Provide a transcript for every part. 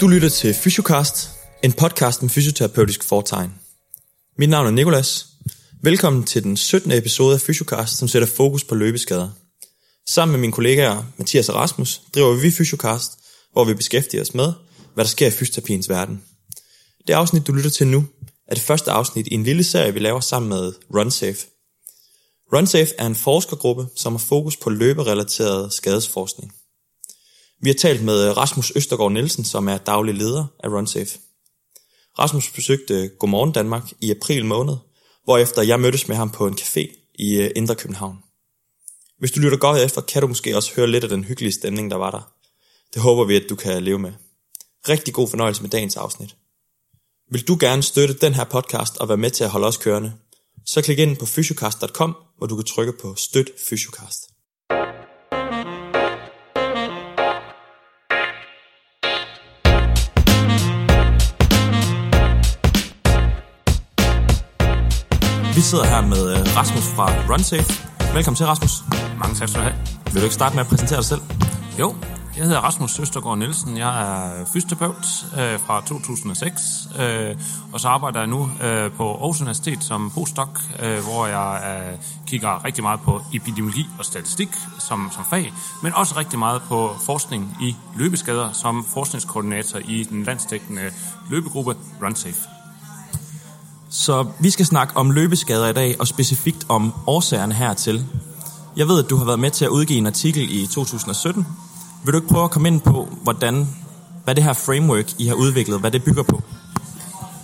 Du lytter til Fysiocast, en podcast med fysioterapeutisk fortegn. Mit navn er Nikolas. Velkommen til den 17. episode af Fysiocast, som sætter fokus på løbeskader. Sammen med mine kollegaer Mathias og Rasmus driver vi Fysiocast, hvor vi beskæftiger os med, hvad der sker i fysioterapiens verden. Det afsnit, du lytter til nu, er det første afsnit i en lille serie, vi laver sammen med RunSafe. RunSafe er en forskergruppe, som har fokus på løberelateret skadesforskning. Vi har talt med øh, Rasmus Østergaard Nielsen, som er daglig leder af RunSafe. Rasmus besøgte Godmorgen Danmark i april måned, hvorefter jeg mødtes med ham på en café i øh, Indre København. Hvis du lytter godt efter, kan du måske også høre lidt af den hyggelige stemning, der var der. Det håber vi, at du kan leve med. Rigtig god fornøjelse med dagens afsnit. Vil du gerne støtte den her podcast og være med til at holde os kørende, så klik ind på fysiocast.com, hvor du kan trykke på Støt Fysiocast. Vi sidder her med øh, Rasmus fra RunSafe. Velkommen til, Rasmus. Mange tak skal du have. Vil du ikke starte med at præsentere dig selv? Jo, jeg hedder Rasmus Søstergaard Nielsen. Jeg er fysioterapeut øh, fra 2006, øh, og så arbejder jeg nu øh, på Aarhus Universitet som postdoc, øh, hvor jeg øh, kigger rigtig meget på epidemiologi og statistik som, som fag, men også rigtig meget på forskning i løbeskader som forskningskoordinator i den landsdækkende løbegruppe RunSafe. Så vi skal snakke om løbeskader i dag, og specifikt om årsagerne hertil. Jeg ved, at du har været med til at udgive en artikel i 2017. Vil du ikke prøve at komme ind på, hvordan, hvad det her framework, I har udviklet, hvad det bygger på?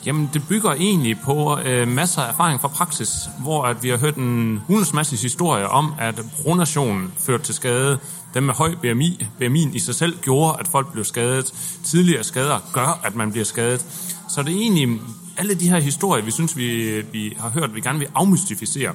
Jamen, det bygger egentlig på øh, masser af erfaring fra praksis, hvor at vi har hørt en hundens masse historie om, at pronation førte til skade. Dem med høj BMI, BMI'en i sig selv gjorde, at folk blev skadet. Tidligere skader gør, at man bliver skadet. Så det er egentlig alle de her historier, vi synes, vi, vi har hørt, vi gerne vil afmystificere,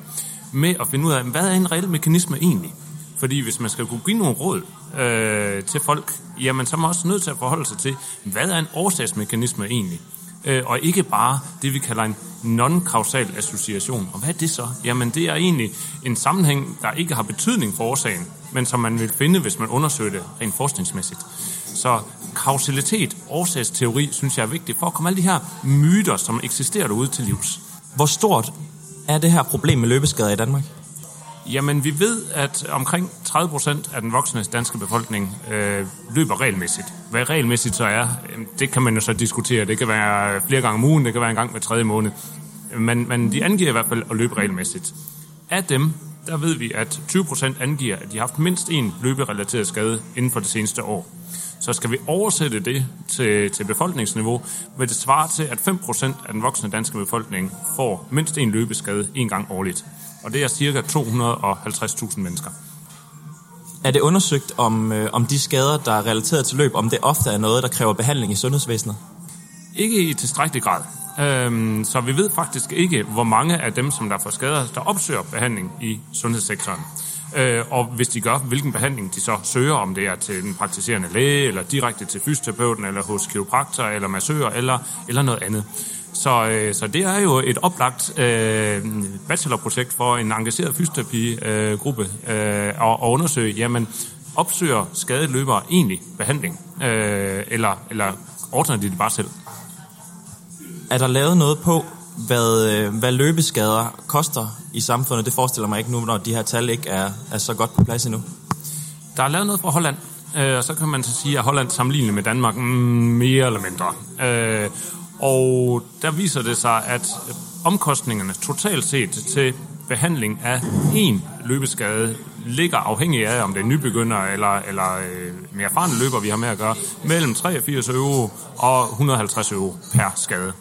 med at finde ud af, hvad er en reel mekanisme egentlig? Fordi hvis man skal kunne give nogle råd øh, til folk, jamen så er man også nødt til at forholde sig til, hvad er en årsagsmekanisme egentlig? Øh, og ikke bare det, vi kalder en non-kausal association. Og hvad er det så? Jamen det er egentlig en sammenhæng, der ikke har betydning for årsagen, men som man vil finde, hvis man undersøger det rent forskningsmæssigt. Så kausalitet, årsagsteori, synes jeg er vigtigt for at komme alle de her myter, som eksisterer derude til livs. Hvor stort er det her problem med løbeskader i Danmark? Jamen, vi ved, at omkring 30 procent af den voksne danske befolkning øh, løber regelmæssigt. Hvad regelmæssigt så er, det kan man jo så diskutere. Det kan være flere gange om ugen, det kan være en gang hver tredje måned. Men, men de angiver i hvert fald at løbe regelmæssigt. Af dem, der ved vi, at 20 procent angiver, at de har haft mindst en løberelateret skade inden for det seneste år. Så skal vi oversætte det til, til befolkningsniveau, vil det svare til, at 5% af den voksne danske befolkning får mindst en løbeskade en gang årligt. Og det er cirka 250.000 mennesker. Er det undersøgt, om, øh, om de skader, der er relateret til løb, om det ofte er noget, der kræver behandling i sundhedsvæsenet? Ikke i tilstrækkelig grad. Øhm, så vi ved faktisk ikke, hvor mange af dem, som der får skader, der opsøger behandling i sundhedssektoren øh, og hvis de gør, hvilken behandling de så søger, om det er til den praktiserende læge, eller direkte til fysioterapeuten, eller hos kiropraktor, eller massør, eller, eller noget andet. Så, øh, så det er jo et oplagt øh, bachelorprojekt for en engageret fysioterapigruppe øh, at, at undersøge, jamen, opsøger skadet løbere egentlig behandling, øh, eller, eller ordner de det bare selv? Er der lavet noget på, hvad, øh, hvad løbeskader koster i samfundet, det forestiller mig ikke nu, når de her tal ikke er, er så godt på plads endnu. Der er lavet noget fra Holland, øh, og så kan man så sige, at Holland sammenlignet med Danmark mm, mere eller mindre. Øh, og der viser det sig, at omkostningerne totalt set til behandling af en løbeskade ligger afhængig af, om det er nybegynder eller, eller øh, mere erfarne løber, vi har med at gøre, mellem 83 euro og 150 euro per skade.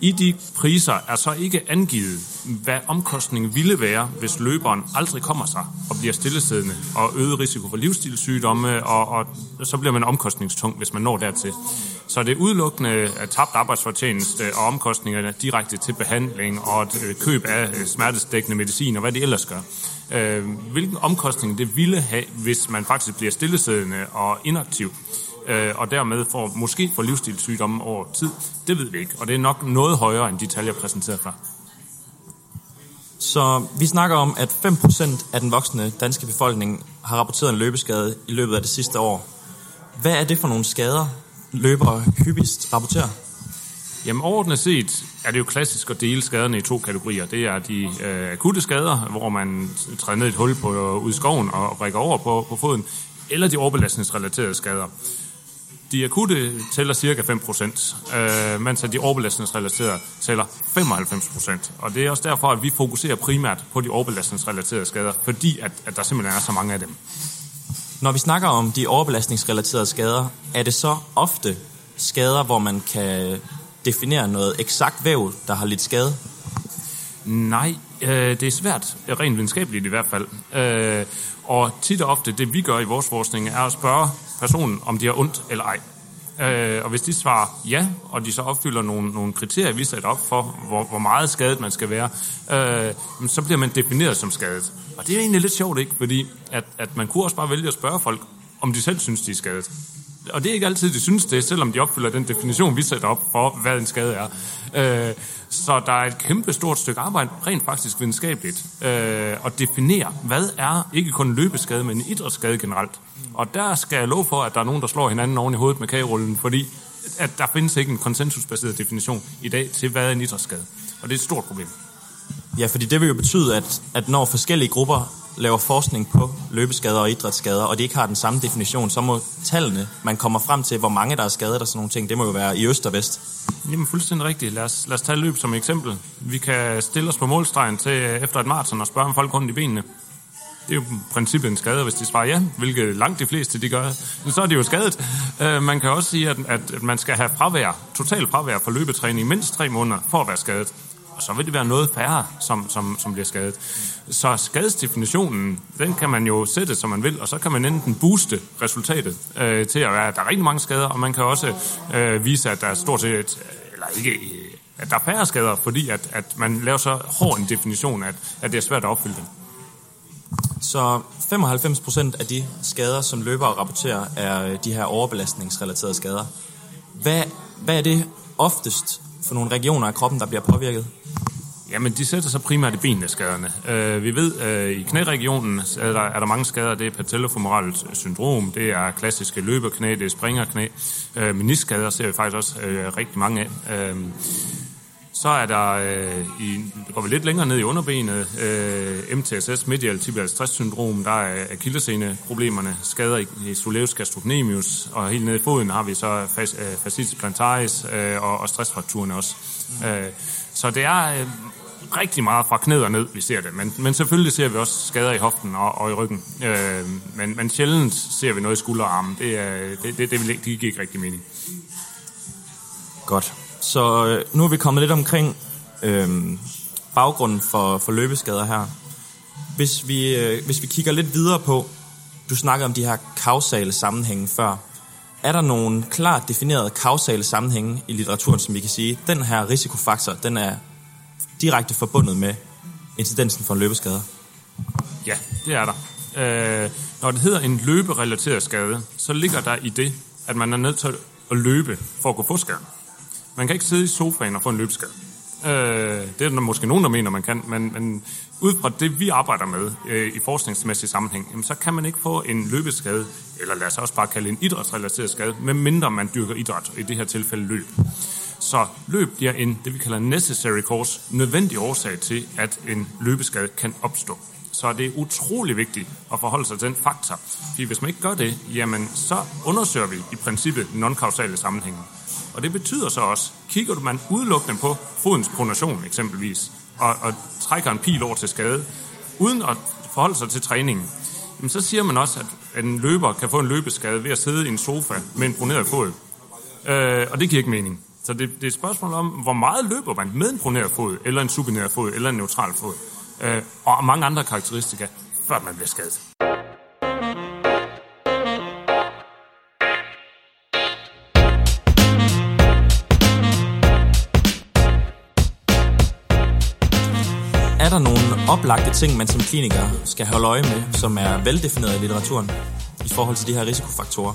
I de priser er så ikke angivet, hvad omkostningen ville være, hvis løberen aldrig kommer sig og bliver stillesiddende og øget risiko for livsstilssygdomme, og, og så bliver man omkostningstung, hvis man når dertil. Så det er udelukkende øh, tabt arbejdsfortjeneste og omkostningerne direkte til behandling og et øh, køb af øh, smertestækkende medicin og hvad det ellers gør. Hvilken omkostning det ville have, hvis man faktisk bliver stillesiddende og inaktiv, og dermed får måske får livsstilssygdomme over tid, det ved vi ikke. Og det er nok noget højere end de tal, jeg præsenterede før. Så vi snakker om, at 5% af den voksne danske befolkning har rapporteret en løbeskade i løbet af det sidste år. Hvad er det for nogle skader, løbere hyppigst rapporterer? Jamen overordnet set er det jo klassisk at dele skaderne i to kategorier. Det er de øh, akutte skader, hvor man træder ned i et hul på, øh, ud i skoven og rækker over på, på foden, eller de overbelastningsrelaterede skader. De akutte tæller cirka 5%, øh, mens de overbelastningsrelaterede tæller 95%. Og det er også derfor, at vi fokuserer primært på de overbelastningsrelaterede skader, fordi at, at der simpelthen er så mange af dem. Når vi snakker om de overbelastningsrelaterede skader, er det så ofte skader, hvor man kan definere noget eksakt væv, der har lidt skade? Nej, øh, det er svært, rent videnskabeligt i hvert fald. Øh, og tit og ofte, det vi gør i vores forskning, er at spørge personen, om de har ondt eller ej. Øh, og hvis de svarer ja, og de så opfylder nogle, nogle kriterier, vi sætter op for, hvor, hvor meget skadet man skal være, øh, så bliver man defineret som skadet. Og det er egentlig lidt sjovt, ikke? Fordi at, at man kunne også bare vælge at spørge folk, om de selv synes, de er skadet og det er ikke altid, de synes det, selvom de opfylder den definition, vi sætter op for, hvad en skade er. Øh, så der er et kæmpe stort stykke arbejde, rent faktisk videnskabeligt, øh, at definere, hvad er ikke kun en løbeskade, men en idrætsskade generelt. Og der skal jeg love for, at der er nogen, der slår hinanden oven i hovedet med kagerullen, fordi at der findes ikke en konsensusbaseret definition i dag til, hvad er en idrætsskade. Og det er et stort problem. Ja, fordi det vil jo betyde, at, at når forskellige grupper laver forskning på løbeskader og idrætsskader, og de ikke har den samme definition, så må tallene, man kommer frem til, hvor mange der er skadet og sådan nogle ting, det må jo være i øst og vest. Jamen fuldstændig rigtigt. Lad os, lad os tage løb som eksempel. Vi kan stille os på målstregen til efter et maraton og spørge om folk rundt i benene. Det er jo i princippet en skade, hvis de svarer ja, hvilket langt de fleste de gør, så er det jo skadet. Øh, man kan også sige, at, at man skal have fravær, total fravær for løbetræning i mindst tre måneder for at være skadet og så vil det være noget færre, som, som, som bliver skadet. Så skadesdefinitionen, den kan man jo sætte, som man vil, og så kan man enten booste resultatet øh, til at være, at der er rigtig mange skader, og man kan også øh, vise, at der er stort set, eller ikke, øh, at der er færre skader, fordi at, at man laver så hård en definition, at, at det er svært at opfylde den. Så 95% af de skader, som løbere rapporterer, er øh, de her overbelastningsrelaterede skader. Hvad, hvad er det oftest for nogle regioner af kroppen, der bliver påvirket? Jamen, de sætter sig primært i benene, skaderne. Øh, vi ved, øh, i knæregionen er der, er der mange skader. Det er patellofemoralt syndrom, det er klassiske løberknæ, det er springerknæ. Øh, meniskader ser vi faktisk også øh, rigtig mange af. Øh, så er der, øh, i, går vi lidt længere ned i underbenet, øh, MTSS, medial tibial stress syndrom, der er akillesene-problemerne, skader i, i soleus gastrocnemius, og helt nede i foden har vi så øh, fascitis plantaris øh, og, og stressfrakturerne også. Mm. Øh, så det er øh, rigtig meget fra knæet og ned, vi ser det, men, men selvfølgelig ser vi også skader i hoften og, og i ryggen. Øh, men, men sjældent ser vi noget i skulder og arme. Det, er, det, det, det, det, det giver ikke rigtig mening. Godt. Så øh, nu er vi kommet lidt omkring øh, baggrunden for, for løbeskader her. Hvis vi, øh, hvis vi kigger lidt videre på, du snakker om de her kausale sammenhænge før. Er der nogle klart definerede kausale sammenhænge i litteraturen, som vi kan sige, den her risikofaktor, den er direkte forbundet med incidensen for en løbeskade? Ja, det er der. Øh, når det hedder en løberelateret skade, så ligger der i det, at man er nødt til at løbe for at kunne få skaden. Man kan ikke sidde i sofaen og få en løbeskade. Øh, det er der måske nogen, der mener, man kan, men, men ud fra det, vi arbejder med øh, i forskningsmæssig sammenhæng, jamen, så kan man ikke få en løbeskade, eller lad os også bare kalde en idrætsrelateret skade, medmindre man dyrker idræt, i det her tilfælde løb. Så løb bliver en, det vi kalder necessary cause, nødvendig årsag til, at en løbeskade kan opstå. Så det er utrolig vigtigt at forholde sig til den faktor. Fordi hvis man ikke gør det, jamen så undersøger vi i princippet non-kausale sammenhænge. Og det betyder så også, kigger du man udelukkende på fodens pronation eksempelvis, og, og trækker en pil over til skade, uden at forholde sig til træningen, jamen så siger man også, at en løber kan få en løbeskade ved at sidde i en sofa med en broneret fod. Øh, og det giver ikke mening. Så det, det er et spørgsmål om, hvor meget løber man med en proneret fod, eller en supineret fod, eller en neutral fod. Øh, og mange andre karakteristika, før man bliver skadet. Er der nogle oplagte ting, man som kliniker skal holde øje med, som er veldefineret i litteraturen i forhold til de her risikofaktorer?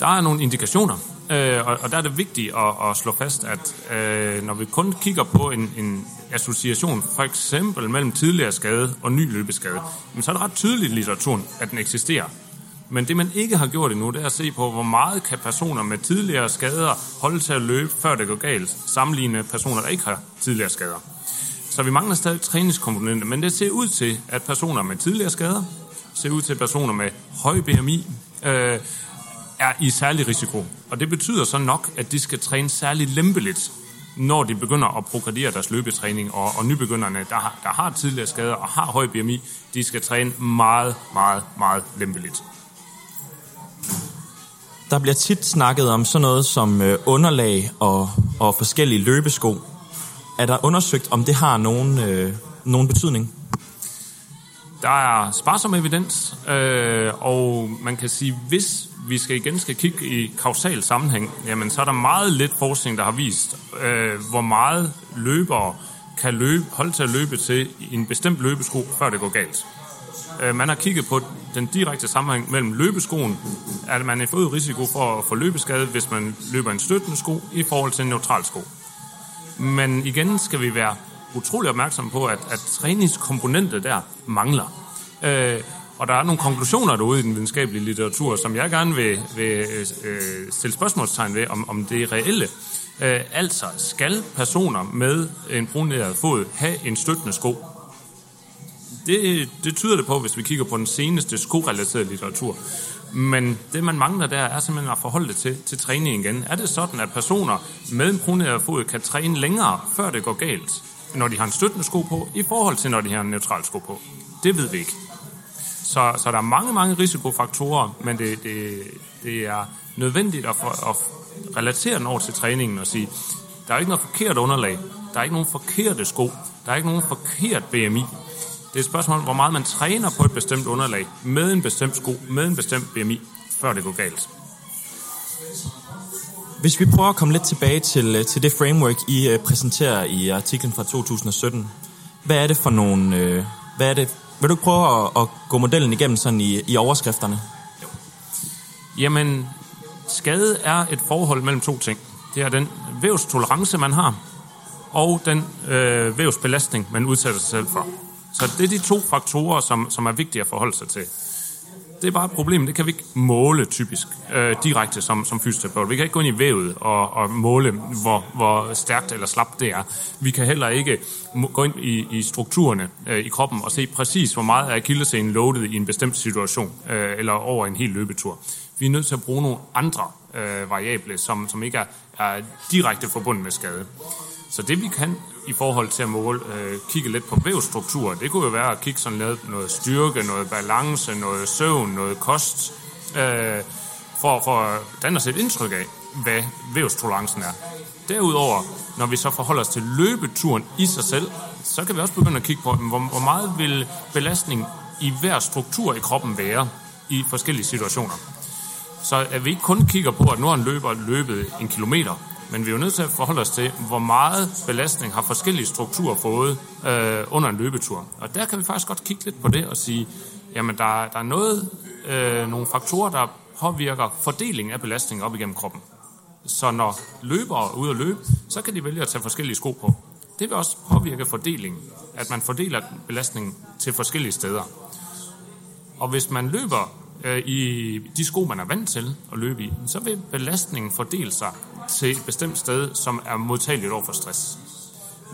Der er nogle indikationer, øh, og, og der er det vigtigt at, at slå fast, at øh, når vi kun kigger på en, en association, for eksempel mellem tidligere skade og ny løbeskade, så er det ret tydeligt i litteraturen, at den eksisterer. Men det, man ikke har gjort endnu, det er at se på, hvor meget kan personer med tidligere skader holde til at løbe, før det går galt, sammenlignet med personer, der ikke har tidligere skader. Så vi mangler stadig træningskomponenter, men det ser ud til, at personer med tidligere skader, ser ud til, at personer med høj BMI, øh, er i særlig risiko. Og det betyder så nok, at de skal træne særligt lempeligt, når de begynder at progredere deres løbetræning, og, og nybegynderne, der har, der har tidligere skader og har høj BMI, de skal træne meget, meget, meget lempeligt. Der bliver tit snakket om sådan noget som øh, underlag og, og forskellige løbesko. Er der undersøgt, om det har nogen, øh, nogen betydning? Der er sparsom evidens, øh, og man kan sige, hvis vi skal igen skal kigge i kausal sammenhæng, jamen så er der meget lidt forskning, der har vist, øh, hvor meget løbere kan løbe, holde til at løbe til i en bestemt løbesko, før det går galt. Øh, man har kigget på den direkte sammenhæng mellem løbeskoen, at man er fået risiko for at få løbeskade, hvis man løber en støttende sko, i forhold til en neutral sko. Men igen skal vi være utrolig opmærksomme på, at, at træningskomponentet der mangler. Øh, og der er nogle konklusioner derude i den videnskabelige litteratur, som jeg gerne vil, vil øh, stille spørgsmålstegn ved, om, om det er reelle. Øh, altså, skal personer med en bruneret fod have en støttende sko? Det, det tyder det på, hvis vi kigger på den seneste skorelaterede litteratur. Men det, man mangler der, er simpelthen at forholde det til, til træning igen. Er det sådan, at personer med en bruneret fod kan træne længere, før det går galt, når de har en støttende sko på, i forhold til, når de har en neutral sko på? Det ved vi ikke. Så, så der er mange, mange risikofaktorer, men det, det, det er nødvendigt at, for, at relatere den over til træningen og sige, der er ikke noget forkert underlag, der er ikke nogen forkerte sko, der er ikke nogen forkert BMI. Det er et spørgsmål, hvor meget man træner på et bestemt underlag, med en bestemt sko, med en bestemt BMI, før det går galt. Hvis vi prøver at komme lidt tilbage til, øh, til det framework, I øh, præsenterer i artiklen fra 2017. Hvad er det for nogle... Øh, hvad er det, vil du prøve at, at gå modellen igennem sådan i, i overskrifterne? Jo. Jamen, skade er et forhold mellem to ting. Det er den vævstolerance, man har, og den øh, vævsbelastning, man udsætter sig selv for. Så det er de to faktorer, som, som er vigtige at forholde sig til det er bare et problem. Det kan vi ikke måle typisk øh, direkte som, som fysioterapeut. Vi kan ikke gå ind i vævet og, og måle, hvor, hvor stærkt eller slapt det er. Vi kan heller ikke gå ind i, i strukturerne øh, i kroppen og se præcis, hvor meget er akillescenen loaded i en bestemt situation øh, eller over en hel løbetur. Vi er nødt til at bruge nogle andre øh, variable, som, som ikke er, er direkte forbundet med skade. Så det vi kan i forhold til at måle, øh, kigge lidt på vævstruktur, det kunne jo være at kigge sådan noget, noget styrke, noget balance, noget søvn, noget kost, øh, for, for at danne os et indtryk af, hvad vævstolerancen er. Derudover, når vi så forholder os til løbeturen i sig selv, så kan vi også begynde at kigge på, hvor, hvor meget vil belastning i hver struktur i kroppen være i forskellige situationer. Så at vi ikke kun kigger på, at nu har en løber løbet en kilometer, men vi er jo nødt til at forholde os til, hvor meget belastning har forskellige strukturer fået øh, under en løbetur. Og der kan vi faktisk godt kigge lidt på det og sige, jamen der, der er noget, øh, nogle faktorer, der påvirker fordelingen af belastning op igennem kroppen. Så når løbere er ude at løbe, så kan de vælge at tage forskellige sko på. Det vil også påvirke fordelingen, at man fordeler belastningen til forskellige steder. Og hvis man løber øh, i de sko, man er vant til at løbe i, så vil belastningen fordele sig til et bestemt sted, som er modtageligt over for stress.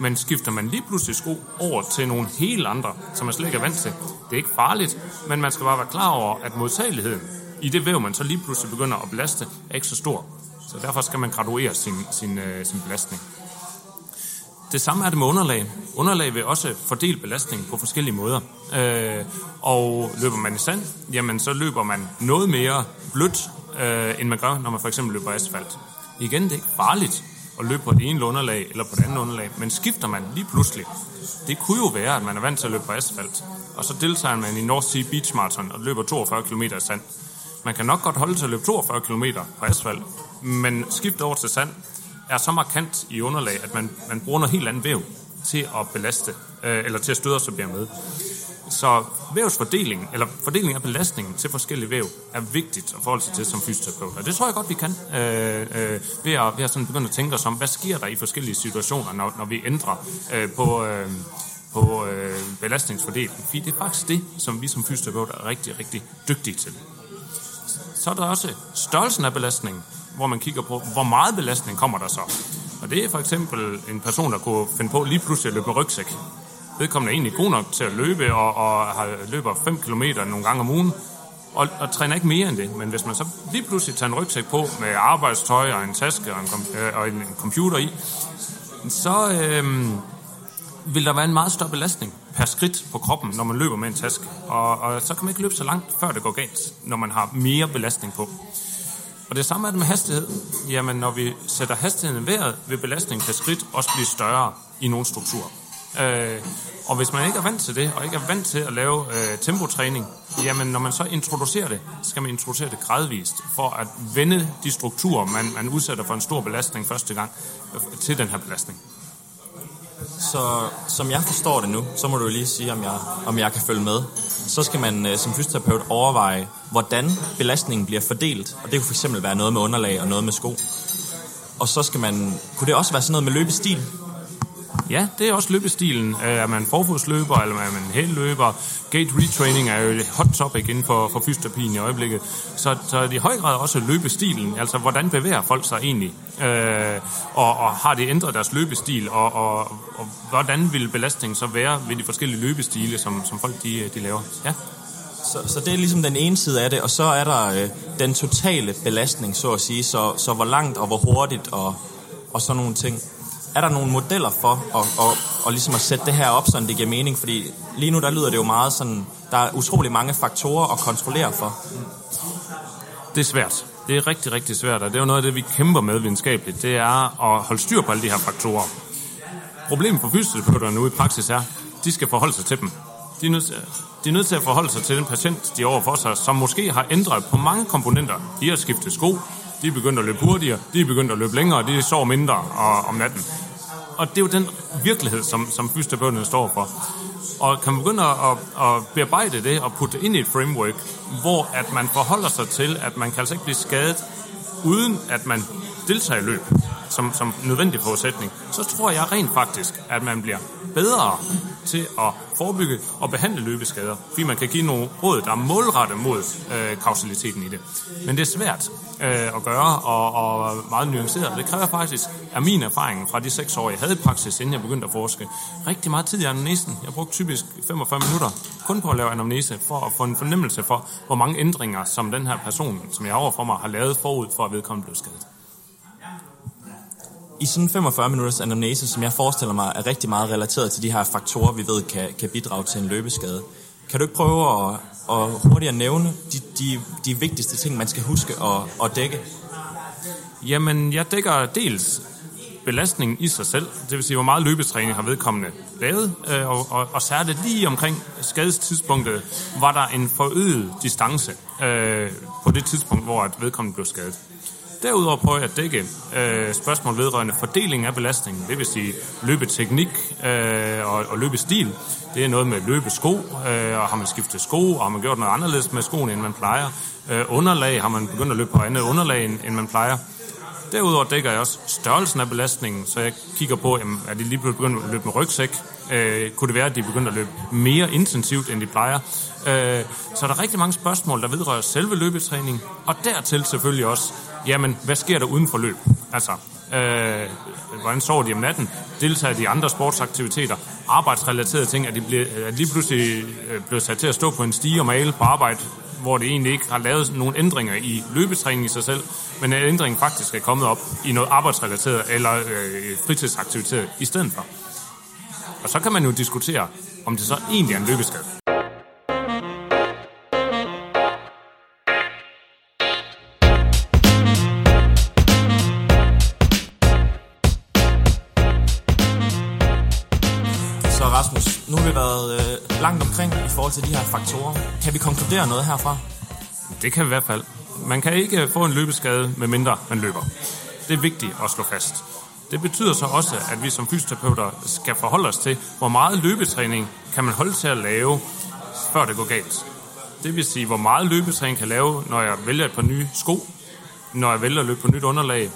Men skifter man lige pludselig sko over til nogle helt andre, som man slet ikke er vant til, det er ikke farligt, men man skal bare være klar over, at modtageligheden i det væv, man så lige pludselig begynder at belaste, er ikke så stor. Så derfor skal man graduere sin, sin, øh, sin belastning. Det samme er det med underlag. Underlag vil også fordele belastningen på forskellige måder. Øh, og løber man i sand, jamen så løber man noget mere blødt, øh, end man gør, når man for eksempel løber asfalt. Igen, det er ikke farligt at løbe på det ene underlag eller på det andet underlag, men skifter man lige pludselig. Det kunne jo være, at man er vant til at løbe på asfalt, og så deltager man i North Sea Beach Marathon og løber 42 km i sand. Man kan nok godt holde til at løbe 42 km på asfalt, men skift over til sand er så markant i underlag, at man, man bruger noget helt andet væv til at belaste, øh, eller til at støde sig med. Så vævsfordeling, eller fordeling af belastningen til forskellige væv, er vigtigt at forholde sig til som fysioterapeut. Og det tror jeg godt, vi kan, øh, øh, ved, at, ved at sådan begynde at tænke os om, hvad sker der i forskellige situationer, når, når vi ændrer øh, på, øh, på øh, belastningsfordelingen. Fordi det er faktisk det, som vi som fysioterapeuter er rigtig, rigtig dygtige til. Så er der også størrelsen af belastningen hvor man kigger på, hvor meget belastning kommer der så. Og det er for eksempel en person, der kunne finde på lige pludselig at løbe med rygsæk. Vedkommende er egentlig god nok til at løbe, og, og har, løber 5 km nogle gange om ugen, og, og træner ikke mere end det. Men hvis man så lige pludselig tager en rygsæk på med arbejdstøj og en taske og en, kom, øh, og en computer i, så øh, vil der være en meget større belastning per skridt på kroppen, når man løber med en taske. Og, og så kan man ikke løbe så langt, før det går galt, når man har mere belastning på. Og det samme er det med hastighed. Jamen, når vi sætter hastigheden i vejret, vil belastningen per skridt også blive større i nogle strukturer. Øh, og hvis man ikke er vant til det, og ikke er vant til at lave øh, tempotræning, jamen når man så introducerer det, skal man introducere det gradvist, for at vende de strukturer, man, man udsætter for en stor belastning første gang, øh, til den her belastning. Så som jeg forstår det nu, så må du lige sige, om jeg, om jeg kan følge med. Så skal man øh, som fysioterapeut overveje, hvordan belastningen bliver fordelt. Og det kunne fx være noget med underlag og noget med sko. Og så skal man... Kunne det også være sådan noget med løbestil? Ja, det er også løbestilen. Øh, er man forfodsløber, eller er man hælløber? Gate retraining er jo et hot topic inden for, for fysioterapien i øjeblikket. Så, så er det i høj grad også løbestilen. Altså, hvordan bevæger folk sig egentlig? Øh, og, og har det ændret deres løbestil? Og, og, og hvordan vil belastningen så være ved de forskellige løbestile, som, som folk de, de laver? Ja. Så, så det er ligesom den ene side af det, og så er der øh, den totale belastning, så at sige. Så, så hvor langt og hvor hurtigt og, og sådan nogle ting er der nogle modeller for at, at, at, ligesom at sætte det her op, så det giver mening? Fordi lige nu der lyder det jo meget sådan, der er utrolig mange faktorer at kontrollere for. Det er svært. Det er rigtig, rigtig svært, og det er jo noget af det, vi kæmper med videnskabeligt. Det er at holde styr på alle de her faktorer. Problemet for fysioterapeuterne nu i praksis er, de skal forholde sig til dem. De er, nødt til, de er nødt til at forholde sig til den patient, de er overfor sig, som måske har ændret på mange komponenter. De har skiftet sko, de er begyndt at løbe hurtigere, de er begyndt at løbe længere, de sover mindre og, om natten. Og det er jo den virkelighed, som, som fysioterapeuterne står for. Og kan man begynde at, at bearbejde det og putte det ind i et framework, hvor at man forholder sig til, at man kan altså ikke blive skadet, uden at man deltager i løb som, som nødvendig forudsætning, så tror jeg rent faktisk, at man bliver bedre til at forebygge og behandle løbeskader, fordi man kan give nogle råd, der er målrettet mod øh, kausaliteten i det. Men det er svært øh, at gøre og, og meget nuanceret. Det kræver faktisk, af min erfaring fra de seks år, jeg havde i praksis, inden jeg begyndte at forske, rigtig meget tid i anamnesen. Jeg brugte typisk 45 minutter kun på at lave anamnese, for at få en fornemmelse for, hvor mange ændringer, som den her person, som jeg overfor mig, har lavet forud for, at vedkommende blev skadet i sådan 45 minutters anamnese, som jeg forestiller mig er rigtig meget relateret til de her faktorer, vi ved kan, kan bidrage til en løbeskade. Kan du ikke prøve at, at hurtigt nævne de, de, de vigtigste ting, man skal huske at, at dække? Jamen, jeg dækker dels belastningen i sig selv, det vil sige, hvor meget løbetræning har vedkommende lavet, øh, og, og, og særligt lige omkring skadestidspunktet var der en forøget distance øh, på det tidspunkt, hvor at vedkommende blev skadet. Derudover prøver jeg at dække øh, spørgsmål vedrørende fordeling af belastningen, det vil sige løbeteknik øh, og, og løbestil. Det er noget med løbesko, øh, og har man skiftet sko, og har man gjort noget anderledes med skoen, end man plejer. Øh, underlag, har man begyndt at løbe på andet underlag, end, end man plejer. Derudover dækker jeg også størrelsen af belastningen, så jeg kigger på, jamen, er de lige begyndt at løbe med rygsæk? Øh, kunne det være, at de begynder at løbe mere intensivt, end de plejer? Øh, så der er rigtig mange spørgsmål, der vedrører selve løbetræning, og dertil selvfølgelig også, jamen, hvad sker der uden for løb? Altså, øh, hvordan sover de om natten? Deltager de i andre sportsaktiviteter? Arbejdsrelaterede ting, at de bliver, at lige pludselig øh, bliver sat til at stå på en stige og male på arbejde, hvor det egentlig ikke har lavet nogen ændringer i løbetræningen i sig selv, men at ændringen faktisk er kommet op i noget arbejdsrelateret eller øh, fritidsaktivitet i stedet for. Og så kan man jo diskutere, om det så egentlig er en løbeskade. Forhold til de her faktorer. Kan vi konkludere noget herfra? Det kan vi i hvert fald. Man kan ikke få en løbeskade, med mindre man løber. Det er vigtigt at slå fast. Det betyder så også, at vi som fysioterapeuter skal forholde os til, hvor meget løbetræning kan man holde til at lave, før det går galt. Det vil sige, hvor meget løbetræning kan lave, når jeg vælger et par nye sko, når jeg vælger at løbe på nyt underlag,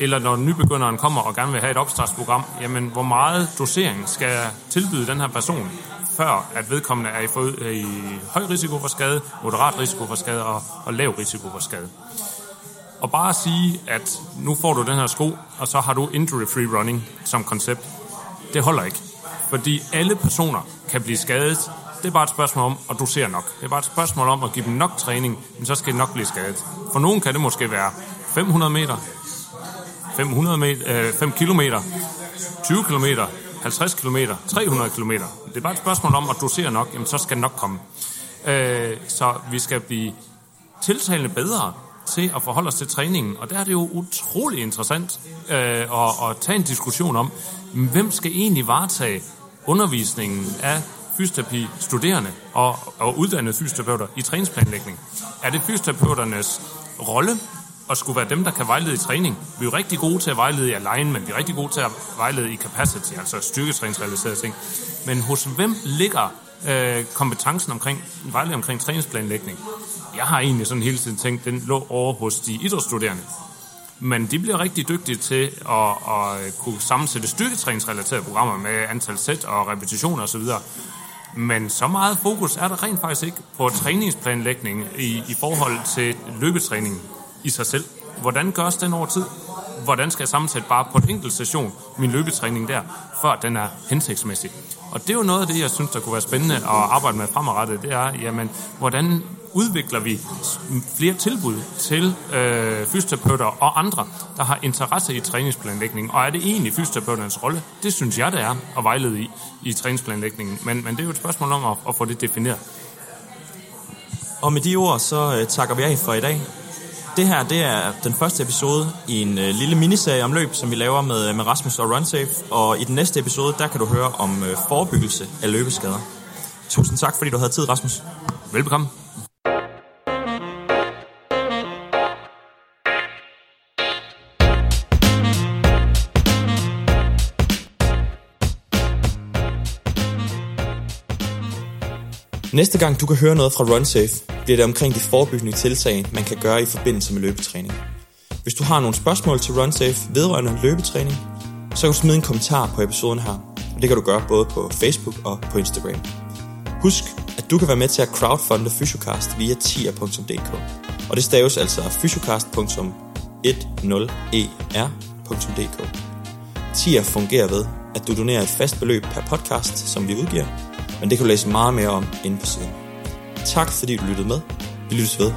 eller når nybegynderen kommer og gerne vil have et opstartsprogram, jamen hvor meget dosering skal jeg tilbyde den her person, før at vedkommende er i, for, i høj risiko for skade, moderat risiko for skade og, og lav risiko for skade. Og bare at sige, at nu får du den her sko, og så har du injury-free running som koncept, det holder ikke. Fordi alle personer kan blive skadet. Det er bare et spørgsmål om at dosere nok. Det er bare et spørgsmål om at give dem nok træning, men så skal de nok blive skadet. For nogen kan det måske være 500 meter, 500 meter, øh, 5 kilometer, 20 kilometer, 50 km, 300 km. Det er bare et spørgsmål om at dosere nok, jamen så skal det nok komme. Øh, så vi skal blive tiltalende bedre til at forholde os til træningen. Og der er det jo utrolig interessant øh, at, at tage en diskussion om, hvem skal egentlig varetage undervisningen af fysioterapi studerende og, og uddannede fysioterapeuter i træningsplanlægning. Er det fysioterapeuternes rolle at skulle være dem, der kan vejlede i træning? Vi er jo rigtig gode til at vejlede i alignment, vi er rigtig gode til at vejlede i capacity, altså styrketræningsrelaterede ting. Men hos hvem ligger øh, kompetencen omkring vejledning omkring træningsplanlægning? Jeg har egentlig sådan hele tiden tænkt, den lå over hos de idrætsstuderende. Men de bliver rigtig dygtige til at, at kunne sammensætte styrketræningsrelaterede programmer med antal sæt og repetitioner osv. Men så meget fokus er der rent faktisk ikke på træningsplanlægning i, i forhold til løbetræning i sig selv. Hvordan gørs den over tid? Hvordan skal jeg sammensætte bare på en enkelt session min løbetræning der, før den er hensigtsmæssig? Og det er jo noget af det, jeg synes, der kunne være spændende at arbejde med fremadrettet. Det er, jamen, hvordan udvikler vi flere tilbud til øh, fysioterapeuter og andre, der har interesse i træningsplanlægning. Og er det egentlig fysioterapeuternes rolle? Det synes jeg, det er at vejlede i, i træningsplanlægningen. Men, men det er jo et spørgsmål om at, at få det defineret. Og med de ord, så uh, takker vi af for i dag. Det her, det er den første episode i en øh, lille miniserie om løb, som vi laver med, med Rasmus og RunSafe. Og i den næste episode, der kan du høre om øh, forebyggelse af løbeskader. Tusind tak, fordi du havde tid, Rasmus. Velbekomme. Næste gang du kan høre noget fra RunSafe, bliver det omkring de forebyggende tiltag, man kan gøre i forbindelse med løbetræning. Hvis du har nogle spørgsmål til RunSafe vedrørende løbetræning, så kan du smide en kommentar på episoden her. Det kan du gøre både på Facebook og på Instagram. Husk, at du kan være med til at crowdfunde Fysiocast via tier.dk. Og det staves altså fysiocast.10er.dk. E tier fungerer ved, at du donerer et fast beløb per podcast, som vi udgiver, men det kan du læse meget mere om inde på siden. Tak fordi du lyttede med. Vi lyttes ved